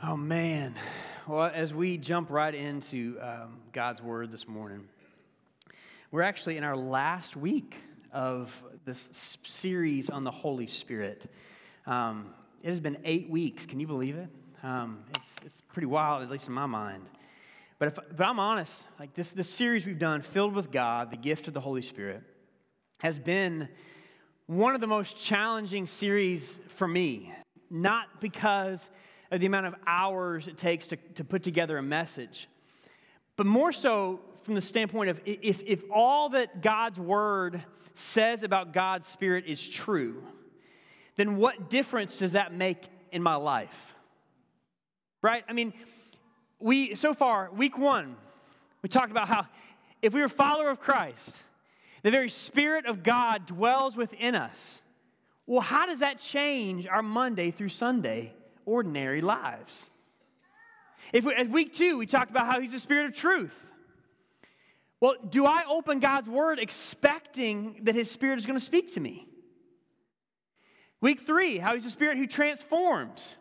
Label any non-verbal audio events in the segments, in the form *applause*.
Oh, man. Well, as we jump right into um, God's Word this morning, we're actually in our last week of this series on the Holy Spirit. Um, it has been eight weeks. Can you believe it? Um, it's, it's pretty wild, at least in my mind. But, if, but I'm honest, like this, this series we've done, filled with God, the gift of the Holy Spirit, has been one of the most challenging series for me. Not because of the amount of hours it takes to, to put together a message, but more so from the standpoint of if, if all that God's word says about God's spirit is true, then what difference does that make in my life? Right? I mean, we, so far, week one, we talked about how if we are a follower of Christ, the very Spirit of God dwells within us. Well, how does that change our Monday through Sunday ordinary lives. If we, at week two, we talked about how he's the spirit of truth. Well, do I open God's word expecting that his spirit is going to speak to me? Week three, how he's the spirit who transforms.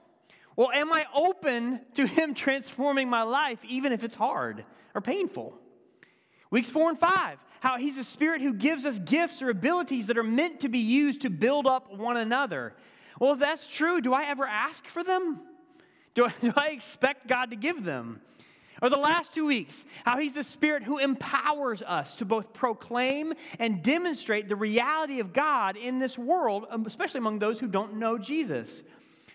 Well, am I open to him *laughs* transforming my life even if it's hard or painful? Weeks four and five, how he's the spirit who gives us gifts or abilities that are meant to be used to build up one another. Well, if that's true, do I ever ask for them? Do I, *laughs* do I expect God to give them? Or the last two weeks, how He's the Spirit who empowers us to both proclaim and demonstrate the reality of God in this world, um, especially among those who don't know Jesus.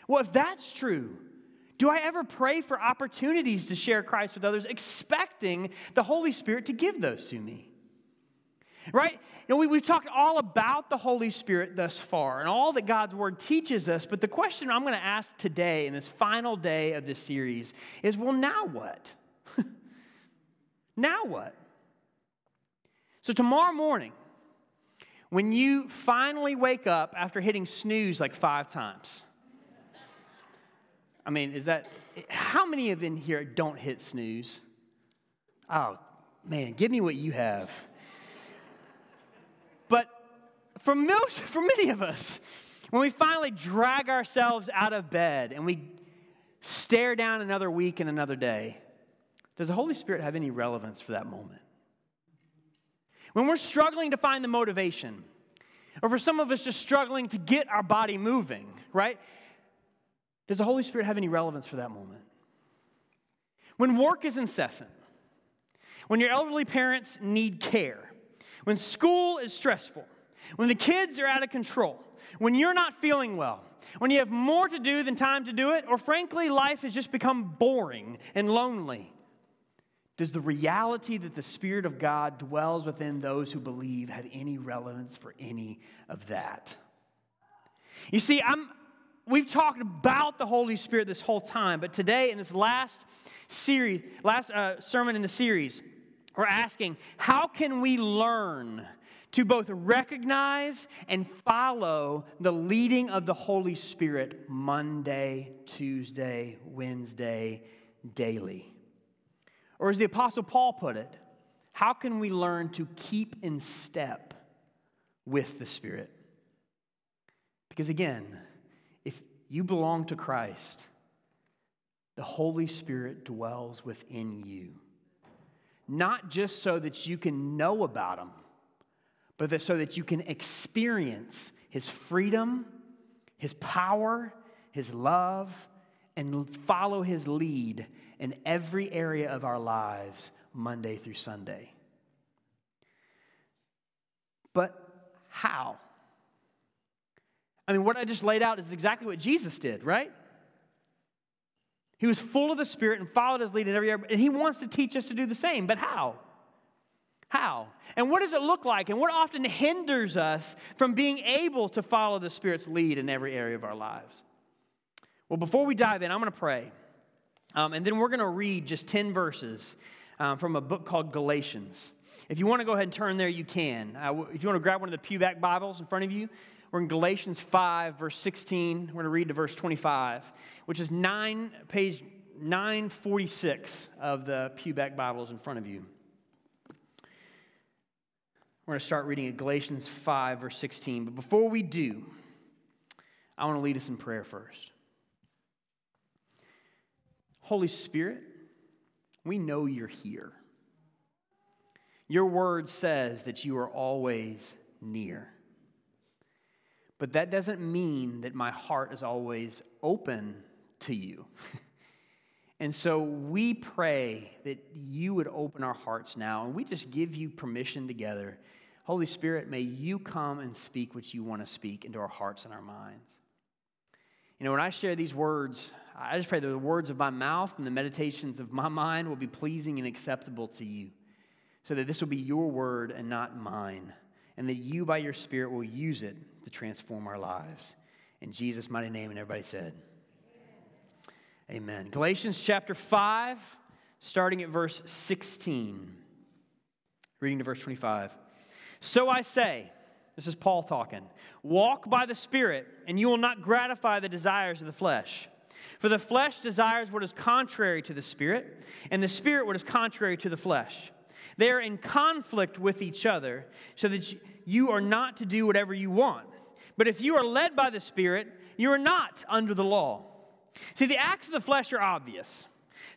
Well, if that's true, do I ever pray for opportunities to share Christ with others, expecting the Holy Spirit to give those to me? Right? You know, we, we've talked all about the Holy Spirit thus far and all that God's Word teaches us, but the question I'm going to ask today in this final day of this series is well, now what? *laughs* now what? So, tomorrow morning, when you finally wake up after hitting snooze like five times, I mean, is that, how many of in here don't hit snooze? Oh, man, give me what you have. For most, *laughs* for many of us, when we finally drag ourselves out of bed and we stare down another week and another day, does the Holy Spirit have any relevance for that moment? When we're struggling to find the motivation, or for some of us just struggling to get our body moving, right? Does the Holy Spirit have any relevance for that moment? When work is incessant, when your elderly parents need care, when school is stressful, when the kids are out of control, when you're not feeling well, when you have more to do than time to do it, or frankly, life has just become boring and lonely, does the reality that the Spirit of God dwells within those who believe have any relevance for any of that? You see, I'm, we've talked about the Holy Spirit this whole time, but today in this last series, last uh, sermon in the series, we're asking, how can we learn to both recognize and follow the leading of the Holy Spirit Monday, Tuesday, Wednesday, daily? Or as the Apostle Paul put it, how can we learn to keep in step with the Spirit? Because again, if you belong to Christ, the Holy Spirit dwells within you not just so that you can know about him, but that so that you can experience his freedom, his power, his love, and follow his lead in every area of our lives, Monday through Sunday. But how? I mean, what I just laid out is exactly what Jesus did, right? He was full of the Spirit and followed his lead in every area. And he wants to teach us to do the same. But how? How? And what does it look like? And what often hinders us from being able to follow the Spirit's lead in every area of our lives? Well, before we dive in, I'm going to pray. Um, and then we're going to read just 10 verses um, from a book called Galatians. If you want to go ahead and turn there, you can. Uh, if you want to grab one of the pewback Bibles in front of you, we're in Galatians 5, verse 16. We're going to read to verse 25, which is nine, page 946 of the Pewback Bibles in front of you. We're going to start reading at Galatians 5, verse 16. But before we do, I want to lead us in prayer first. Holy Spirit, we know you're here. Your word says that you are always near. But that doesn't mean that my heart is always open to you. *laughs* and so we pray that you would open our hearts now, and we just give you permission together. Holy Spirit, may you come and speak what you want to speak into our hearts and our minds. You know, when I share these words, I just pray that the words of my mouth and the meditations of my mind will be pleasing and acceptable to you, so that this will be your word and not mine, and that you, by your Spirit, will use it to transform our lives. In Jesus' mighty name, and everybody said, Amen. Amen. Galatians chapter 5, starting at verse 16, reading to verse 25. So I say, this is Paul talking, walk by the Spirit, and you will not gratify the desires of the flesh. For the flesh desires what is contrary to the Spirit, and the Spirit what is contrary to the flesh. They are in conflict with each other, so that you are not to do whatever you want. But if you are led by the Spirit, you are not under the law. See, the acts of the flesh are obvious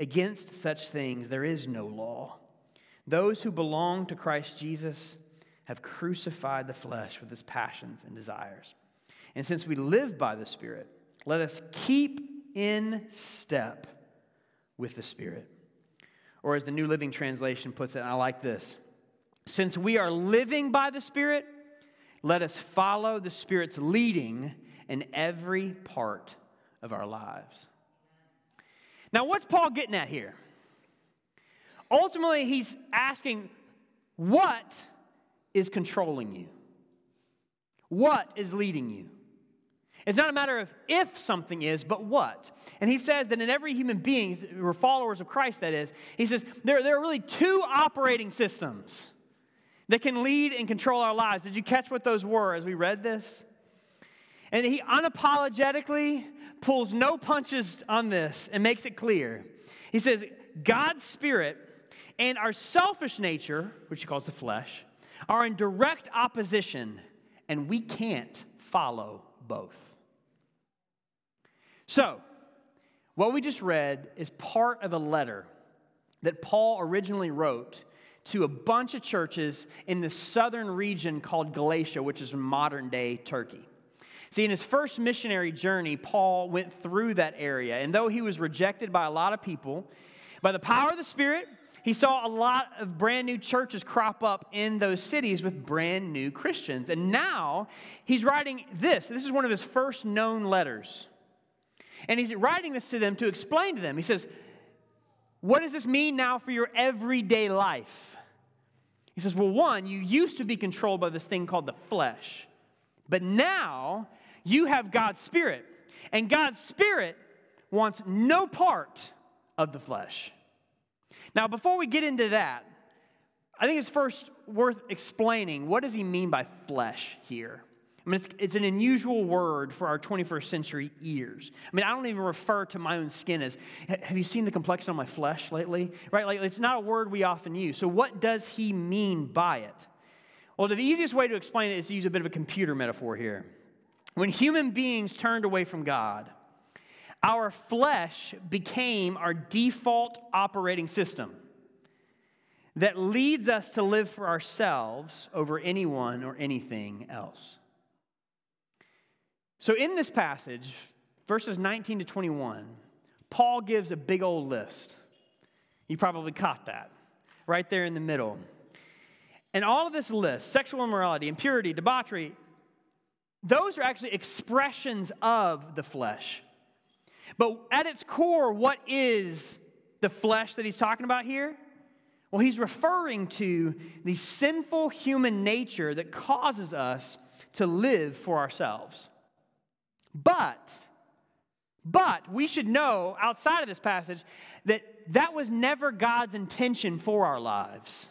Against such things there is no law. Those who belong to Christ Jesus have crucified the flesh with its passions and desires. And since we live by the Spirit, let us keep in step with the Spirit. Or as the New Living Translation puts it, I like this since we are living by the Spirit, let us follow the Spirit's leading in every part of our lives. Now, what's Paul getting at here? Ultimately, he's asking, what is controlling you? What is leading you? It's not a matter of if something is, but what. And he says that in every human being, or followers of Christ, that is, he says there, there are really two operating systems that can lead and control our lives. Did you catch what those were as we read this? And he unapologetically pulls no punches on this and makes it clear. He says, God's spirit and our selfish nature, which he calls the flesh, are in direct opposition, and we can't follow both. So, what we just read is part of a letter that Paul originally wrote to a bunch of churches in the southern region called Galatia, which is modern day Turkey. See, in his first missionary journey, Paul went through that area. And though he was rejected by a lot of people, by the power of the Spirit, he saw a lot of brand new churches crop up in those cities with brand new Christians. And now he's writing this. This is one of his first known letters. And he's writing this to them to explain to them. He says, What does this mean now for your everyday life? He says, Well, one, you used to be controlled by this thing called the flesh, but now you have God's Spirit. And God's Spirit wants no part of the flesh. Now, before we get into that, I think it's first worth explaining what does he mean by flesh here? I mean, it's, it's an unusual word for our 21st century ears. I mean, I don't even refer to my own skin as, have you seen the complexion on my flesh lately? Right? Like, it's not a word we often use. So, what does he mean by it? Well, the easiest way to explain it is to use a bit of a computer metaphor here. When human beings turned away from God, our flesh became our default operating system that leads us to live for ourselves over anyone or anything else. So, in this passage, verses 19 to 21, Paul gives a big old list. You probably caught that right there in the middle. And all of this list sexual immorality, impurity, debauchery, those are actually expressions of the flesh. But at its core, what is the flesh that he's talking about here? Well, he's referring to the sinful human nature that causes us to live for ourselves. But But we should know outside of this passage that that was never God's intention for our lives.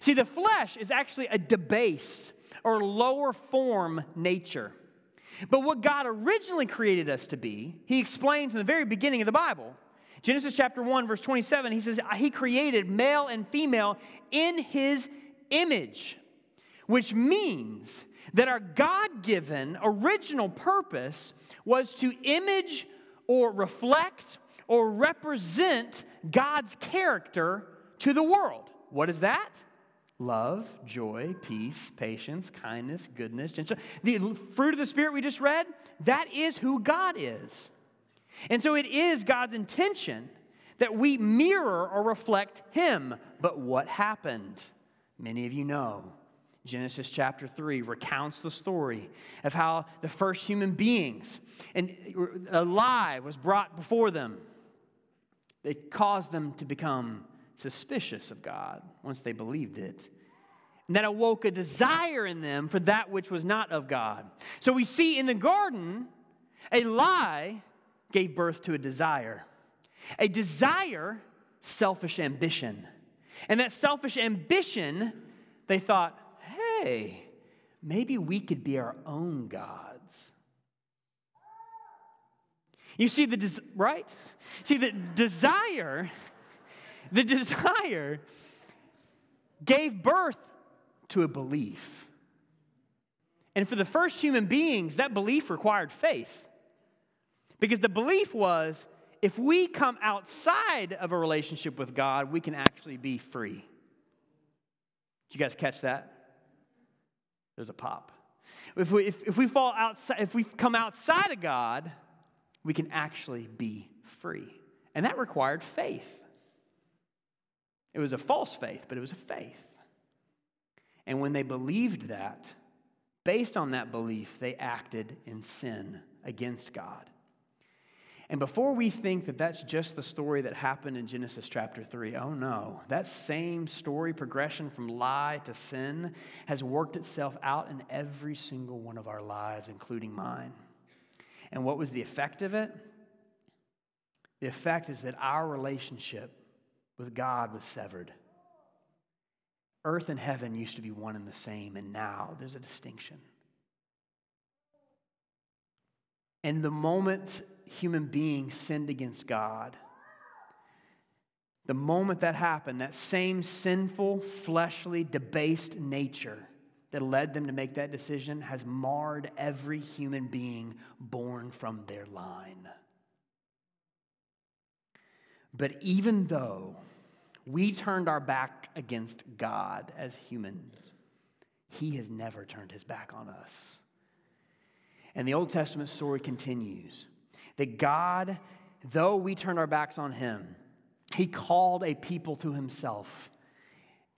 See, the flesh is actually a debased or lower form nature. But what God originally created us to be, he explains in the very beginning of the Bible. Genesis chapter 1, verse 27, he says, He created male and female in His image, which means that our God given original purpose was to image or reflect or represent God's character to the world. What is that? Love, joy, peace, patience, kindness, goodness, gentleness. The fruit of the Spirit we just read, that is who God is. And so it is God's intention that we mirror or reflect Him. But what happened? Many of you know. Genesis chapter 3 recounts the story of how the first human beings and a lie was brought before them. It caused them to become suspicious of God once they believed it. And that awoke a desire in them for that which was not of God. So we see in the garden, a lie gave birth to a desire. A desire, selfish ambition. And that selfish ambition, they thought, hey, maybe we could be our own gods. You see the des- right? See the desire, the *laughs* desire gave birth to a belief. And for the first human beings, that belief required faith. Because the belief was if we come outside of a relationship with God, we can actually be free. Did you guys catch that? There's a pop. If we, if, if we fall outside, if we come outside of God, we can actually be free. And that required faith. It was a false faith, but it was a faith. And when they believed that, based on that belief, they acted in sin against God. And before we think that that's just the story that happened in Genesis chapter 3, oh no, that same story progression from lie to sin has worked itself out in every single one of our lives, including mine. And what was the effect of it? The effect is that our relationship with God was severed. Earth and heaven used to be one and the same, and now there's a distinction. And the moment human beings sinned against God, the moment that happened, that same sinful, fleshly, debased nature that led them to make that decision has marred every human being born from their line. But even though we turned our back against God as humans, He has never turned His back on us. And the Old Testament story continues that God, though we turned our backs on him, he called a people to himself,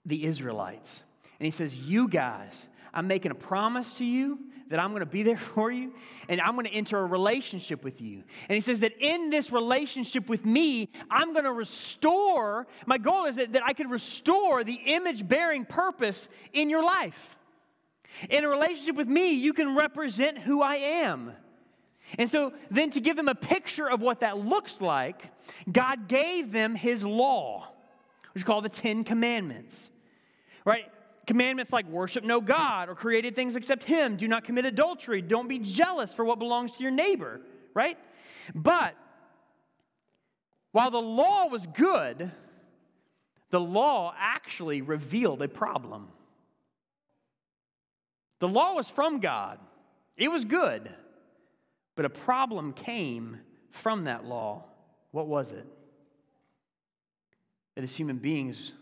the Israelites. And he says, You guys, I'm making a promise to you that I'm going to be there *laughs* for you and I'm going to enter a relationship with you. And he says that in this relationship with me, I'm going to restore, my goal is that, that I could restore the image bearing purpose in your life. In a relationship with me, you can represent who I am. And so, then to give them a picture of what that looks like, God gave them His law, which is called the Ten Commandments. Right? Commandments like worship no God or created things except Him, do not commit adultery, don't be jealous for what belongs to your neighbor, right? But while the law was good, the law actually revealed a problem. The law was from God, it was good. But a problem came from that law. What was it? That as human beings,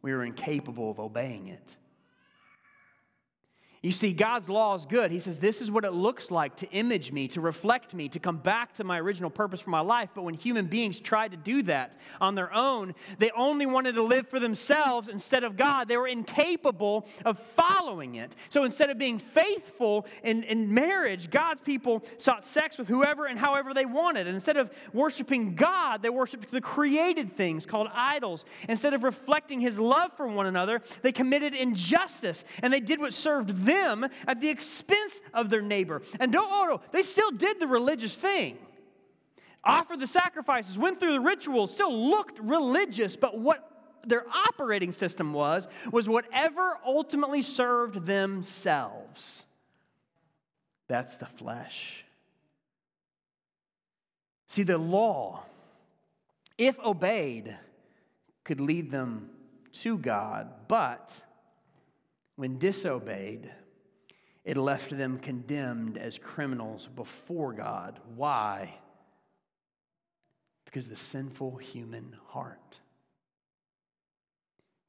we were incapable of obeying it. You see, God's law is good. He says, This is what it looks like to image me, to reflect me, to come back to my original purpose for my life. But when human beings tried to do that on their own, they only wanted to live for themselves instead of God. They were incapable of following it. So instead of being faithful in, in marriage, God's people sought sex with whoever and however they wanted. And instead of worshiping God, they worshiped the created things called idols. Instead of reflecting his love for one another, they committed injustice and they did what served them them at the expense of their neighbor. And don't, oh no, they still did the religious thing. offered the sacrifices, went through the rituals, still looked religious, but what their operating system was, was whatever ultimately served themselves. That's the flesh. See, the law, if obeyed, could lead them to God, but when disobeyed, it left them condemned as criminals before God. Why? Because the sinful human heart.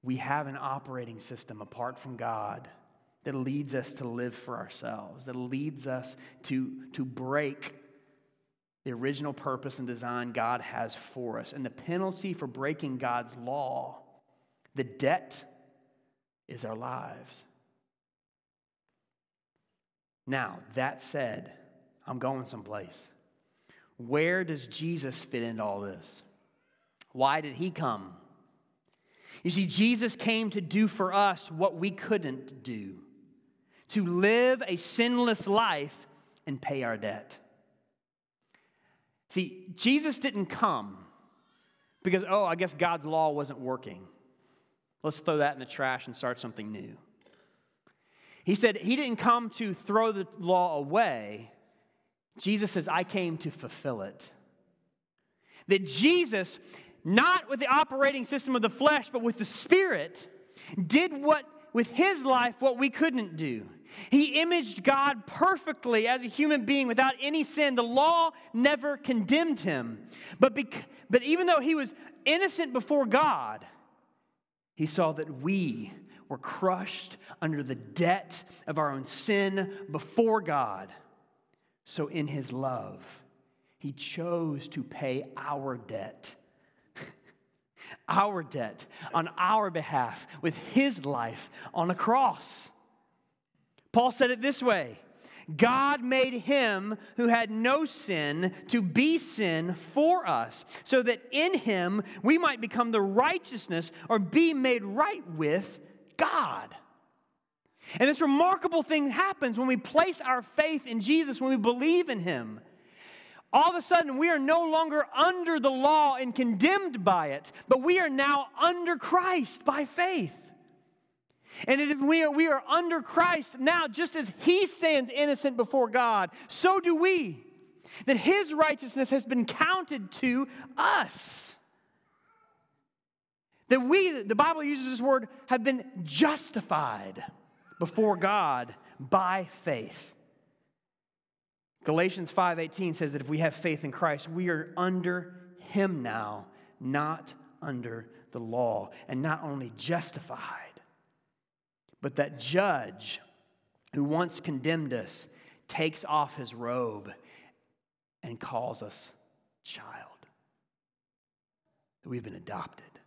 We have an operating system apart from God that leads us to live for ourselves, that leads us to, to break the original purpose and design God has for us. And the penalty for breaking God's law, the debt, is our lives. Now, that said, I'm going someplace. Where does Jesus fit into all this? Why did he come? You see, Jesus came to do for us what we couldn't do to live a sinless life and pay our debt. See, Jesus didn't come because, oh, I guess God's law wasn't working. Let's throw that in the trash and start something new. He said he didn't come to throw the law away. Jesus says, I came to fulfill it. That Jesus, not with the operating system of the flesh, but with the Spirit, did what with his life what we couldn't do. He imaged God perfectly as a human being without any sin. The law never condemned him. But, bec- but even though he was innocent before God, he saw that we were crushed under the debt of our own sin before God. So, in his love, he chose to pay our debt, *laughs* our debt on our behalf with his life on a cross. Paul said it this way God made him who had no sin to be sin for us, so that in him we might become the righteousness or be made right with God. And this remarkable thing happens when we place our faith in Jesus, when we believe in Him. All of a sudden, we are no longer under the law and condemned by it, but we are now under Christ by faith. And if we are, we are under Christ now, just as He stands innocent before God, so do we. That His righteousness has been counted to us. That we, the Bible uses this word, have been justified before God by faith. Galatians 5:18 says that if we have faith in Christ, we are under him now, not under the law, and not only justified, but that judge who once condemned us takes off his robe and calls us child. That we've been adopted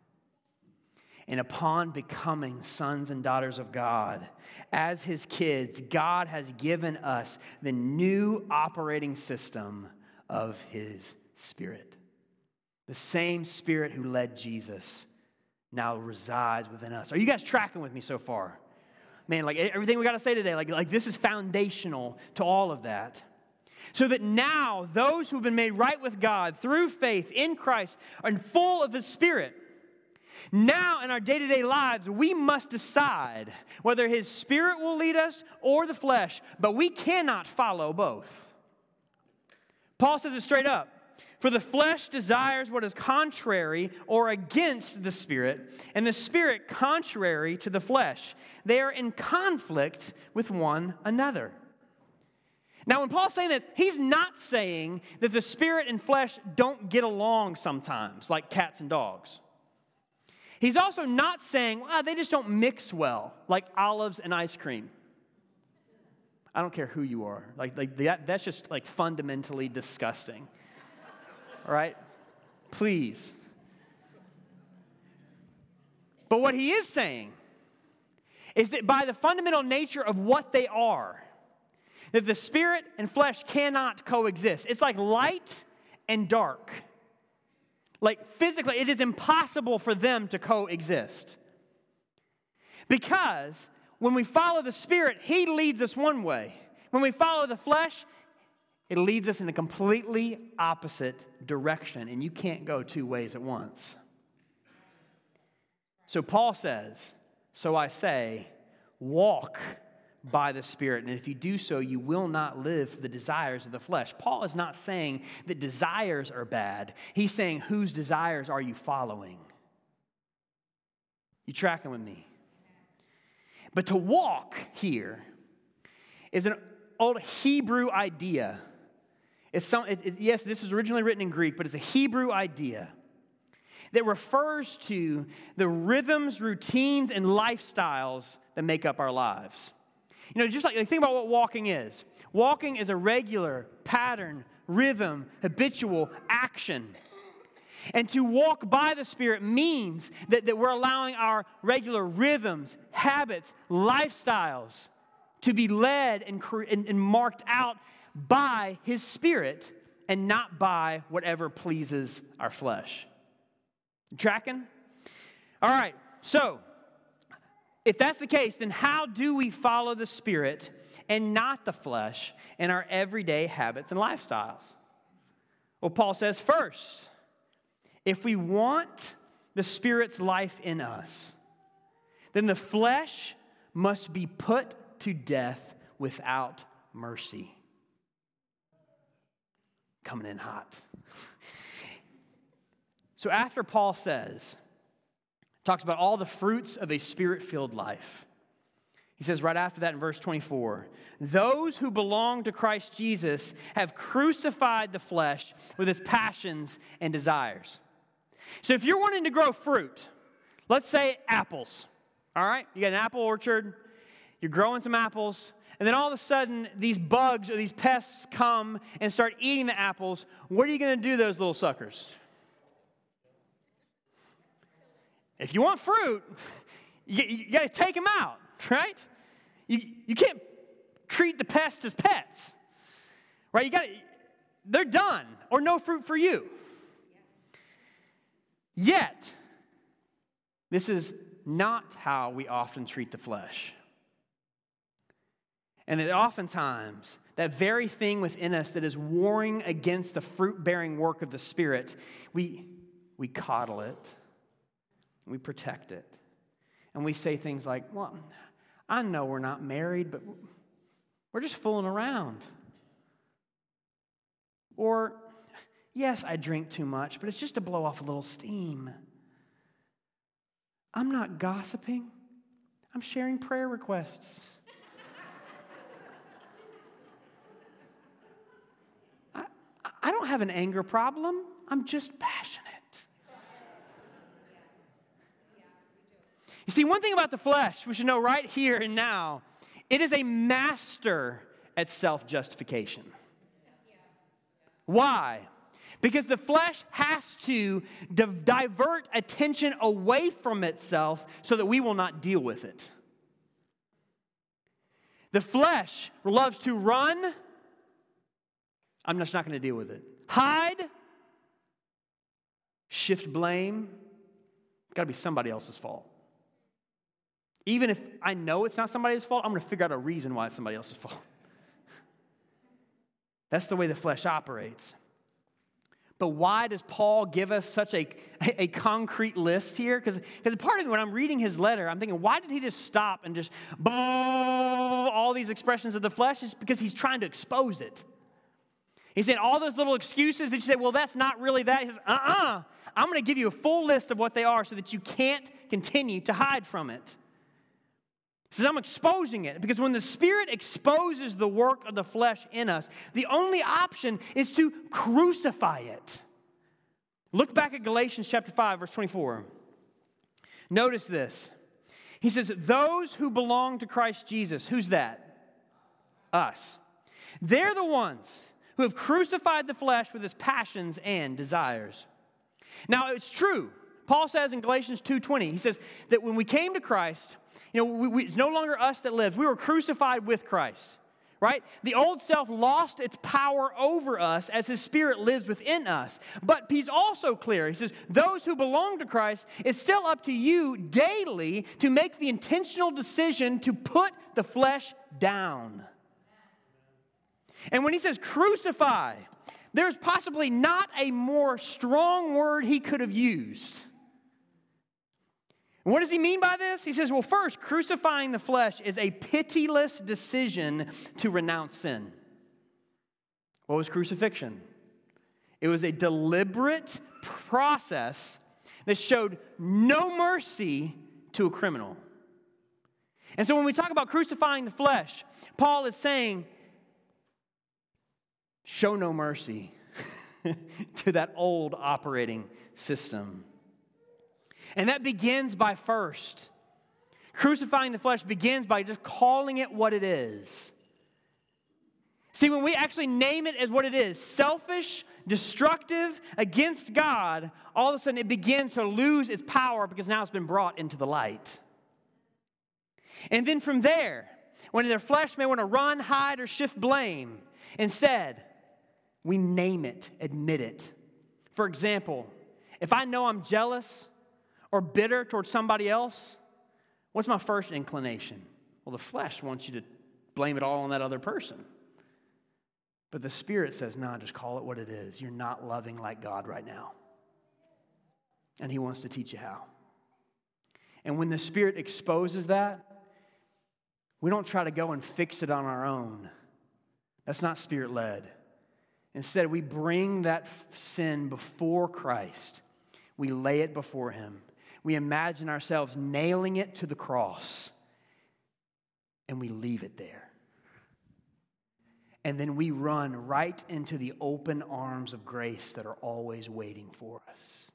and upon becoming sons and daughters of God, as his kids, God has given us the new operating system of his spirit. The same spirit who led Jesus now resides within us. Are you guys tracking with me so far? Man, like everything we got to say today, like, like this is foundational to all of that. So that now those who've been made right with God through faith in Christ are full of his spirit now, in our day to day lives, we must decide whether His Spirit will lead us or the flesh, but we cannot follow both. Paul says it straight up For the flesh desires what is contrary or against the Spirit, and the Spirit contrary to the flesh. They are in conflict with one another. Now, when Paul's saying this, he's not saying that the spirit and flesh don't get along sometimes, like cats and dogs. He's also not saying, well, they just don't mix well, like olives and ice cream. I don't care who you are. Like, like that, that's just like fundamentally disgusting. All right? Please. But what he is saying is that by the fundamental nature of what they are, that the spirit and flesh cannot coexist. It's like light and dark. Like physically, it is impossible for them to coexist. Because when we follow the Spirit, He leads us one way. When we follow the flesh, it leads us in a completely opposite direction, and you can't go two ways at once. So Paul says, So I say, walk by the Spirit. And if you do so, you will not live for the desires of the flesh. Paul is not saying that desires are bad, he's saying, Whose desires are you following? You tracking with me? But to walk here is an old Hebrew idea. It's some, it, it, yes, this is originally written in Greek, but it's a Hebrew idea that refers to the rhythms, routines, and lifestyles that make up our lives. You know, just like, like think about what walking is. Walking is a regular pattern, rhythm, habitual action. And to walk by the Spirit means that, that we're allowing our regular rhythms, habits, lifestyles to be led and, and, and marked out by His Spirit and not by whatever pleases our flesh. Tracking? All right, so if that's the case, then how do we follow the Spirit and not the flesh in our everyday habits and lifestyles? Well, Paul says first, if we want the Spirit's life in us, then the flesh must be put to death without mercy. Coming in hot. So after Paul says, talks about all the fruits of a spirit filled life, he says right after that in verse 24, those who belong to Christ Jesus have crucified the flesh with its passions and desires. So if you're wanting to grow fruit, let's say apples, all right? You got an apple orchard, you're growing some apples, and then all of a sudden these bugs or these pests come and start eating the apples. What are you going to do, those little suckers? If you want fruit, *laughs* you, you got to take them out, right? You, you can't treat the pests as pets, right? You got to, they're done or no fruit for you. Yet, this is not how we often treat the flesh. And that oftentimes, that very thing within us that is warring against the fruit bearing work of the Spirit, we, we coddle it we protect it. And we say things like, well, I know we're not married, but we're just fooling around. Or, yes, I drink too much, but it's just to blow off a little steam. I'm not gossiping, I'm sharing prayer requests. *laughs* I, I don't have an anger problem, I'm just passionate. You see, one thing about the flesh we should know right here and now it is a master at self justification. Why? Because the flesh has to divert attention away from itself so that we will not deal with it. The flesh loves to run. I'm just not going to deal with it. Hide. Shift blame. It's got to be somebody else's fault. Even if I know it's not somebody's fault, I'm going to figure out a reason why it's somebody else's fault. *laughs* That's the way the flesh operates. But why does Paul give us such a, a concrete list here? Because part of me, when I'm reading his letter, I'm thinking, why did he just stop and just all these expressions of the flesh? It's because he's trying to expose it. He's saying all those little excuses that you say, well, that's not really that. He says, uh uh-uh. uh, i am going to give you a full list of what they are so that you can't continue to hide from it. Says, I'm exposing it because when the Spirit exposes the work of the flesh in us, the only option is to crucify it. Look back at Galatians chapter 5, verse 24. Notice this. He says, Those who belong to Christ Jesus, who's that? Us. They're the ones who have crucified the flesh with its passions and desires. Now, it's true. Paul says in Galatians 2:20, he says that when we came to Christ, you know, we, we, it's no longer us that lives. We were crucified with Christ, right? The old self lost its power over us as his spirit lives within us. But he's also clear. He says, those who belong to Christ, it's still up to you daily to make the intentional decision to put the flesh down. And when he says crucify, there's possibly not a more strong word he could have used. What does he mean by this? He says, well, first, crucifying the flesh is a pitiless decision to renounce sin. What was crucifixion? It was a deliberate process that showed no mercy to a criminal. And so when we talk about crucifying the flesh, Paul is saying, show no mercy *laughs* to that old operating system. And that begins by first. Crucifying the flesh begins by just calling it what it is. See, when we actually name it as what it is selfish, destructive, against God all of a sudden it begins to lose its power because now it's been brought into the light. And then from there, when their flesh may want to run, hide, or shift blame, instead, we name it, admit it. For example, if I know I'm jealous or bitter towards somebody else, what's my first inclination? Well, the flesh wants you to blame it all on that other person. But the Spirit says, nah, just call it what it is. You're not loving like God right now. And He wants to teach you how. And when the Spirit exposes that, we don't try to go and fix it on our own. That's not Spirit led. Instead, we bring that sin before Christ. We lay it before Him. We imagine ourselves nailing it to the cross, and we leave it there and then we run right into the open arms of grace that are always waiting for us.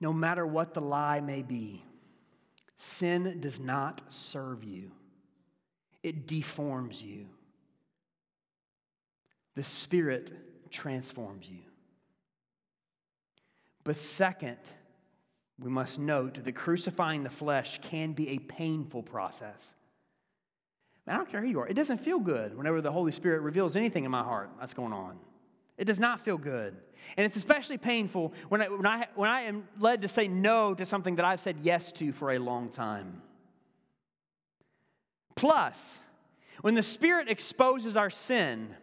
No matter what the lie may be, sin does not serve you, it deforms you. The Spirit transforms you. But second, we must note that crucifying the flesh can be a painful process. I don't care who you are. It doesn't feel good whenever the Holy Spirit reveals anything in my heart that's going on. It does not feel good. And it's especially painful when I, when, I, when I am led to say no to something that I've said yes to for a long time. Plus, when the Spirit exposes our sin,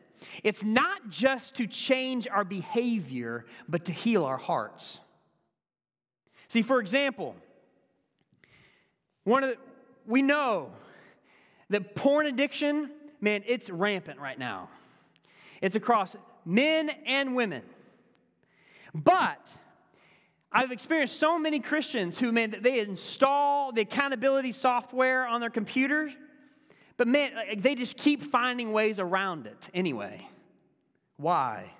it's not just to change our behavior, but to heal our hearts. See, for example, one of the, we know that porn addiction, man, it's rampant right now. It's across men and women. But I've experienced so many Christians who, man, they install the accountability software on their computers, but man, they just keep finding ways around it anyway. Why?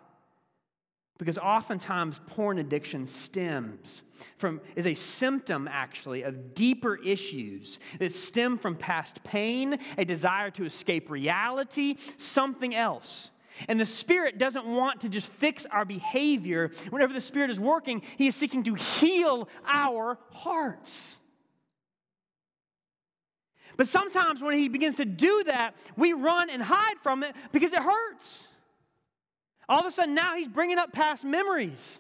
Because oftentimes porn addiction stems from, is a symptom actually of deeper issues that stem from past pain, a desire to escape reality, something else. And the Spirit doesn't want to just fix our behavior. Whenever the Spirit is working, He is seeking to heal our hearts. But sometimes when He begins to do that, we run and hide from it because it hurts. All of a sudden, now he's bringing up past memories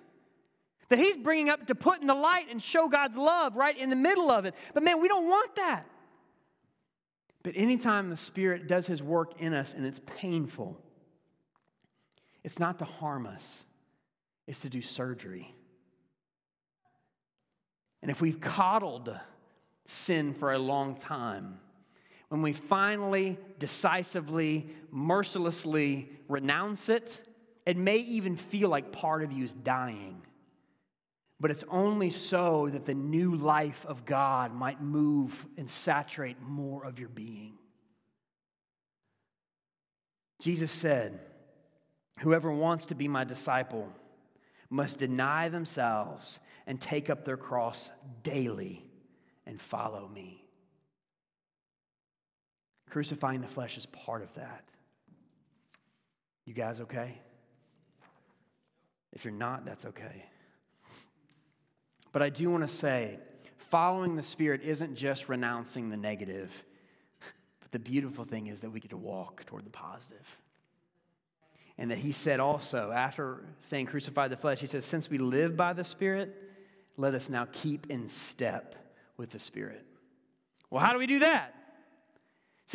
that he's bringing up to put in the light and show God's love right in the middle of it. But man, we don't want that. But anytime the Spirit does his work in us and it's painful, it's not to harm us, it's to do surgery. And if we've coddled sin for a long time, when we finally, decisively, mercilessly renounce it, it may even feel like part of you is dying. But it's only so that the new life of God might move and saturate more of your being. Jesus said, Whoever wants to be my disciple must deny themselves and take up their cross daily and follow me. Crucifying the flesh is part of that. You guys okay? If you're not, that's okay. But I do want to say, following the Spirit isn't just renouncing the negative, but the beautiful thing is that we get to walk toward the positive. And that he said also, after saying crucify the flesh, he says, since we live by the Spirit, let us now keep in step with the Spirit. Well, how do we do that?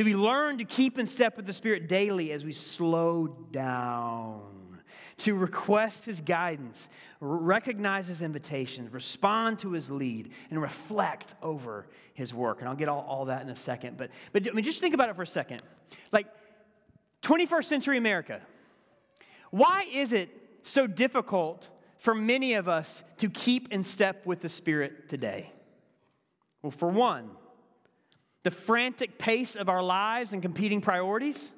See, we learn to keep in step with the Spirit daily as we slow down, to request His guidance, recognize His invitations, respond to His lead, and reflect over His work. And I'll get all, all that in a second. But, but I mean, just think about it for a second. Like 21st century America, why is it so difficult for many of us to keep in step with the Spirit today? Well, for one, the frantic pace of our lives and competing priorities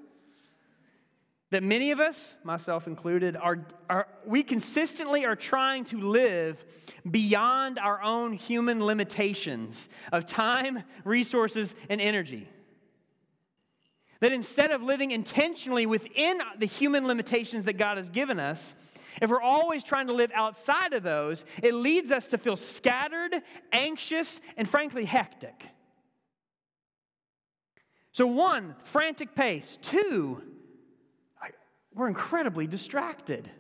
that many of us, myself included, are, are, we consistently are trying to live beyond our own human limitations of time, resources, and energy. That instead of living intentionally within the human limitations that God has given us, if we're always trying to live outside of those, it leads us to feel scattered, anxious, and frankly, hectic. So, one, frantic pace. Two, we're incredibly distracted.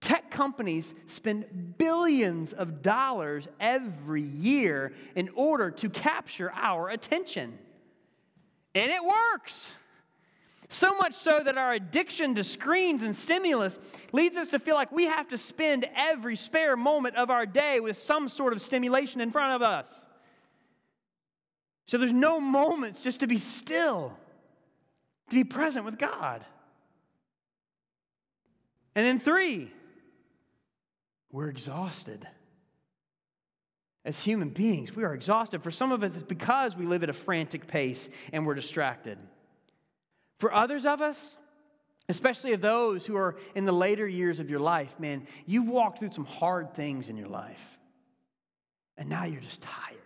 Tech companies spend billions of dollars every year in order to capture our attention. And it works. So much so that our addiction to screens and stimulus leads us to feel like we have to spend every spare moment of our day with some sort of stimulation in front of us. So there's no moments just to be still, to be present with God. And then three, we're exhausted. As human beings, we are exhausted. For some of us, it's because we live at a frantic pace and we're distracted. For others of us, especially of those who are in the later years of your life, man, you've walked through some hard things in your life. And now you're just tired.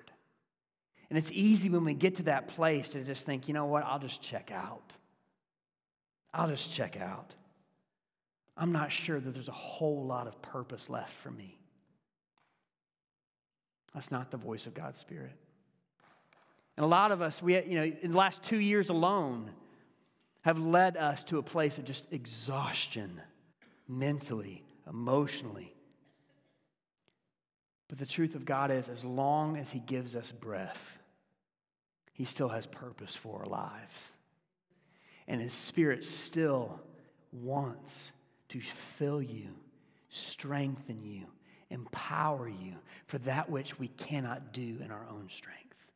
And it's easy when we get to that place to just think, you know what, I'll just check out. I'll just check out. I'm not sure that there's a whole lot of purpose left for me. That's not the voice of God's Spirit. And a lot of us, we, you know, in the last two years alone, have led us to a place of just exhaustion mentally, emotionally. But the truth of God is, as long as He gives us breath, he still has purpose for our lives. And His Spirit still wants to fill you, strengthen you, empower you for that which we cannot do in our own strength.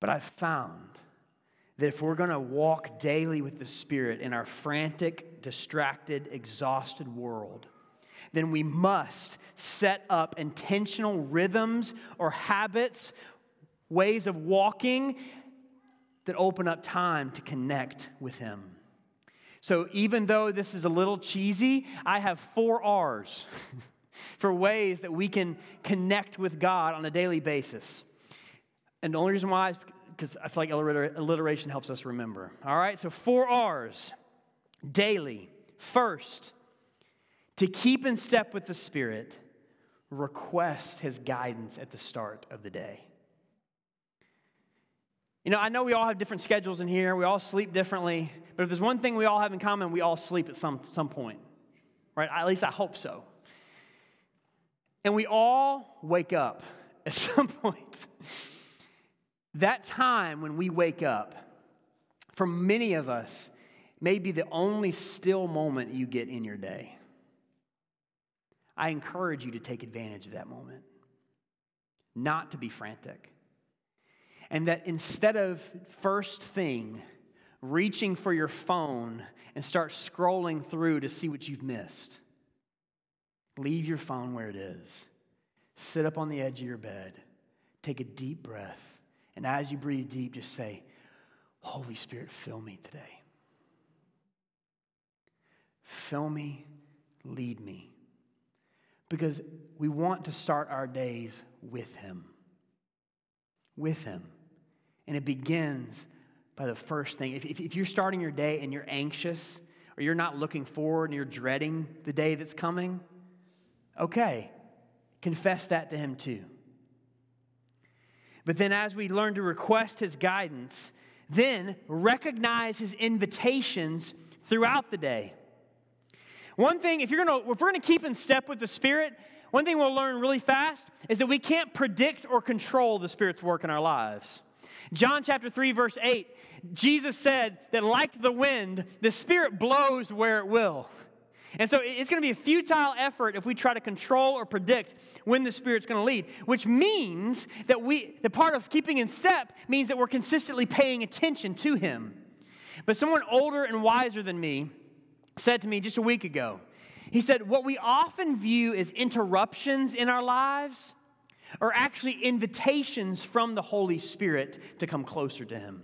But I've found that if we're going to walk daily with the Spirit in our frantic, distracted, exhausted world, then we must set up intentional rhythms or habits, ways of walking that open up time to connect with Him. So, even though this is a little cheesy, I have four R's *laughs* for ways that we can connect with God on a daily basis. And the only reason why is because I feel like alliteration helps us remember. All right, so four R's daily. First, to keep in step with the Spirit, request His guidance at the start of the day. You know, I know we all have different schedules in here, we all sleep differently, but if there's one thing we all have in common, we all sleep at some, some point, right? At least I hope so. And we all wake up *laughs* at some point. that time when we wake up, for many of us, may be the only still moment you get in your day. I encourage you to take advantage of that moment, not to be frantic. And that instead of first thing, reaching for your phone and start scrolling through to see what you've missed, leave your phone where it is. Sit up on the edge of your bed, take a deep breath, and as you breathe deep, just say, Holy Spirit, fill me today. Fill me, lead me because we want to start our days with Him. With Him. And it begins by the first thing. If, if, if, you're starting your day and you're anxious, or you're not looking forward and you're dreading the day that's coming, okay, confess that to Him too. But then, as we learn to request His guidance, then recognize His invitations throughout the day. One thing, if you're gonna, if we're gonna keep in step with the Spirit, one thing we'll learn really fast is that we can't predict or control the Spirit's work in our lives. John chapter 3, verse 8, Jesus said that like the wind, the Spirit blows where it will. And so it's going to be a futile effort if we try to control or predict when the Spirit's going to lead, which means that we, the part of keeping in step means that we're consistently paying attention to Him. But someone older and wiser than me said to me just a week ago, he said, What we often view as interruptions in our lives are actually invitations from the Holy Spirit to come closer to Him.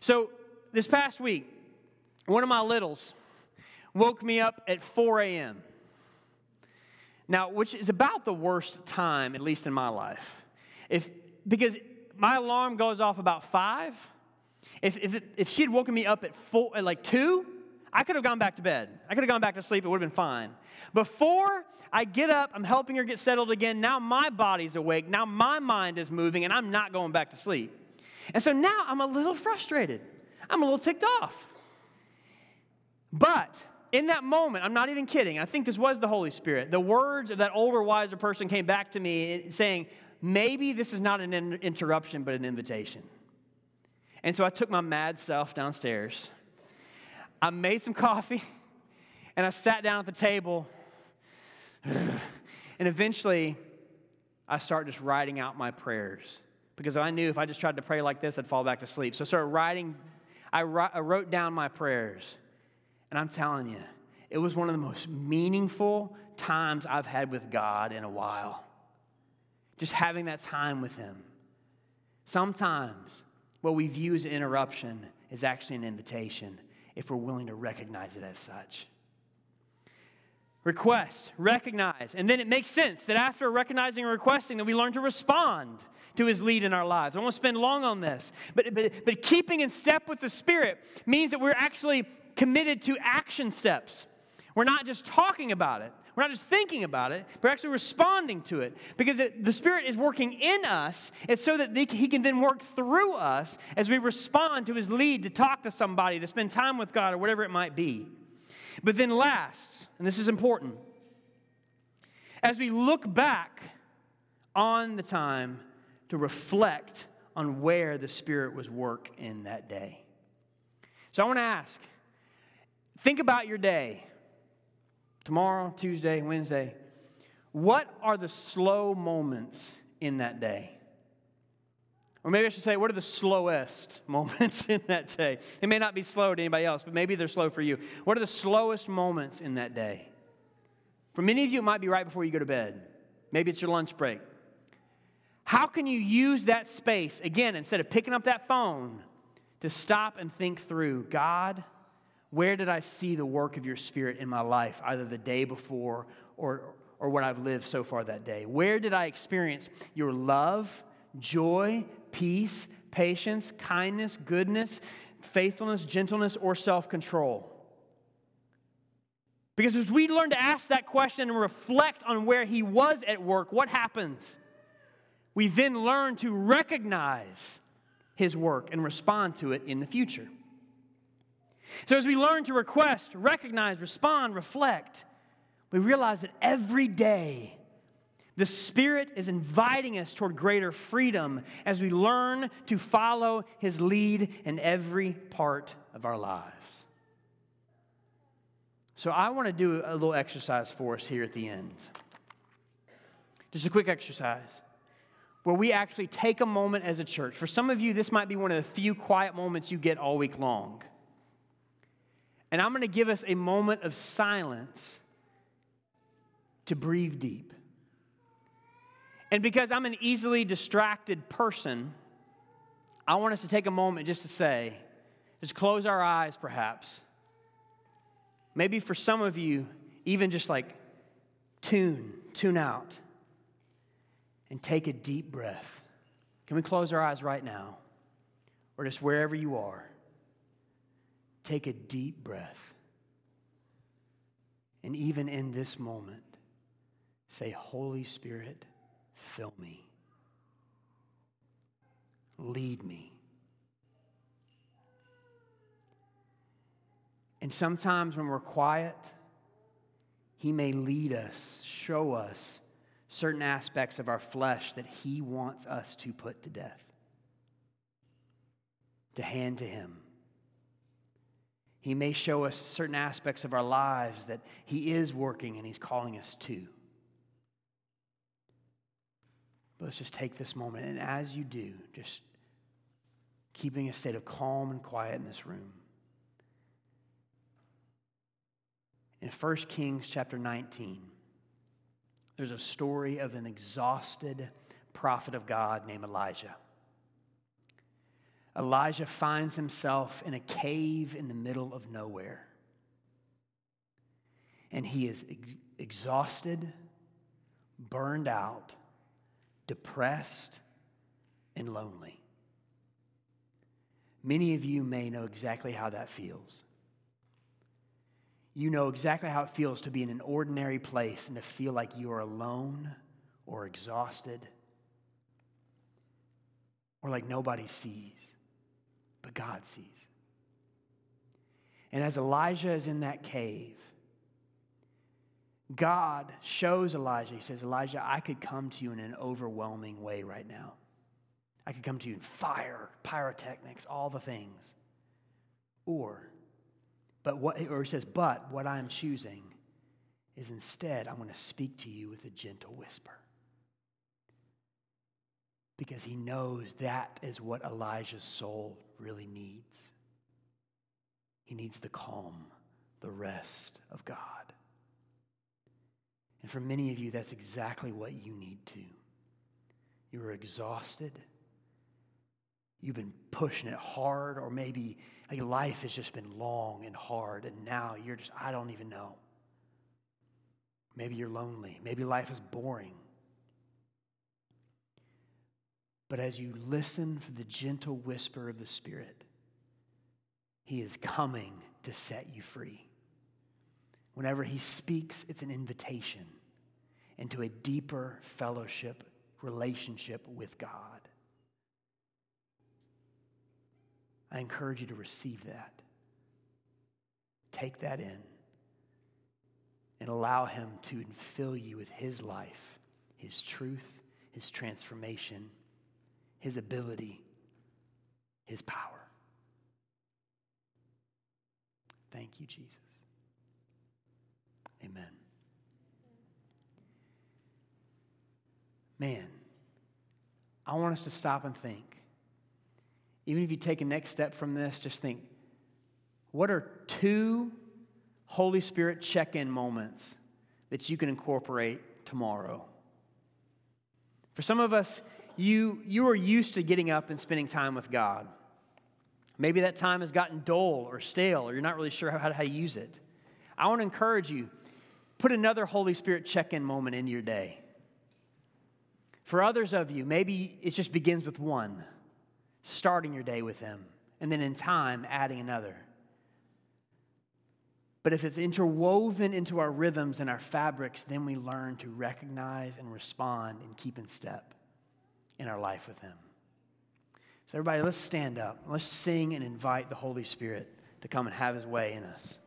So, this past week, one of my littles woke me up at 4 a.m. Now, which is about the worst time, at least in my life. If, because my alarm goes off about 5. If, if, it, if she had woken me up at, four, at like 2, I could have gone back to bed. I could have gone back to sleep. It would have been fine. Before I get up, I'm helping her get settled again. Now my body's awake. Now my mind is moving, and I'm not going back to sleep. And so now I'm a little frustrated. I'm a little ticked off. But in that moment, I'm not even kidding. I think this was the Holy Spirit. The words of that older, wiser person came back to me eh, saying, maybe this is not an interruption, but an invitation. And so I took my mad self downstairs I made some coffee *laughs* and I sat down at the table. *sighs* And eventually, I started just writing out my prayers because I knew if I just tried to pray like this, I'd fall back to sleep. So I started writing, I wrote down my prayers. And I'm telling you, it was one of the most meaningful times I've had with God in a while. Just having that time with Him. Sometimes what we view as an interruption is actually an invitation if we're willing to recognize it as such. Request, recognize, and then it makes sense that after recognizing and requesting, that we learn to respond to his lead in our lives. I won't spend long on this, but, but, but keeping in step with the Spirit means that we're actually committed to action steps. We're not just talking about it, we're not just thinking about it, we're actually responding to it because it, the Spirit is working in us. It's so that He can then work through us as we respond to His lead to talk to somebody, to spend time with God, or whatever it might be. But then, last, and this is important, as we look back on the time to reflect on where the Spirit was work in that day. So I want to ask think about your day tomorrow, Tuesday, Wednesday. What are the slow moments in that day? Or maybe I should say, what are the slowest *laughs* moments in that day? It may not be slow to anybody else, but maybe they're slow for you. What are the slowest moments in that day? For many of you, it might be right before you go to bed. Maybe it's your lunch break. How can you use that space, again, instead of picking up that phone, to stop and think through God, where did I see the work of your spirit in my life, either the day before or, or what I've lived so far that day? Where did I experience your love, joy, peace, patience, kindness, goodness, faithfulness, gentleness, or self control? Because as we learn to ask that question and reflect on where he was at work, what happens? We then learn to recognize his work and respond to it in the future. So, as we learn to request, recognize, respond, reflect, we realize that every day the Spirit is inviting us toward greater freedom as we learn to follow His lead in every part of our lives. So, I want to do a little exercise for us here at the end. Just a quick exercise where we actually take a moment as a church. For some of you, this might be one of the few quiet moments you get all week long. And I'm going to give us a moment of silence to breathe deep. And because I'm an easily distracted person, I want us to take a moment just to say, just close our eyes perhaps. Maybe for some of you, even just like tune, tune out, and take a deep breath. Can we close our eyes right now? Or just wherever you are? Take a deep breath. And even in this moment, say, Holy Spirit, fill me. Lead me. And sometimes when we're quiet, He may lead us show us certain aspects of our flesh that He wants us to put to death, to hand to Him. He may show us certain aspects of our lives that He is working and He's calling us to. But let's just take this moment, and as you do, just keeping a state of calm and quiet in this room. In 1 Kings chapter 19, there's a story of an exhausted prophet of God named Elijah. Elijah finds himself in a cave in the middle of nowhere. And he is ex- exhausted, burned out, depressed, and lonely. Many of you may know exactly how that feels. You know exactly how it feels to be in an ordinary place and to feel like you are alone or exhausted or like nobody sees, but God sees. And as Elijah is in that cave, God shows Elijah, he says, Elijah, I could come to you in an overwhelming way right now. I could come to you in fire, pyrotechnics, all the things. Or, but what, or he says, but what I'm choosing is instead, I'm going to speak to you with a gentle whisper. Because he knows that is what Elijah's soul really needs. He needs the calm, the rest of God. And for many of you, that's exactly what you need to. You're exhausted You've been pushing it hard, or maybe like life has just been long and hard, and now you're just, I don't even know. Maybe you're lonely. Maybe life is boring. But as you listen for the gentle whisper of the Spirit, He is coming to set you free. Whenever He speaks, it's an invitation into a deeper fellowship, relationship with God. I encourage you to receive that. Take that in and allow Him to fill you with His life, His truth, His transformation, His ability, His power. Thank you, Jesus. Amen. Man, I want us to stop and think even if you take a next step from this, just think what are two Holy Spirit check in moments that you can incorporate tomorrow? For some of us, you, you are used to getting up and spending time with God. Maybe that time has gotten dull or stale, or you're not really sure how, how to use it. I want to encourage you put another Holy Spirit check in moment in your day. For others of you, maybe it just begins with one starting your day with Him, and then in time, adding another. But if it's interwoven into our rhythms and our fabrics, then we learn to recognize and respond and keep in step in our life with Him. So, everybody, let's stand up. Let's sing and invite the Holy Spirit to come and have His way in us.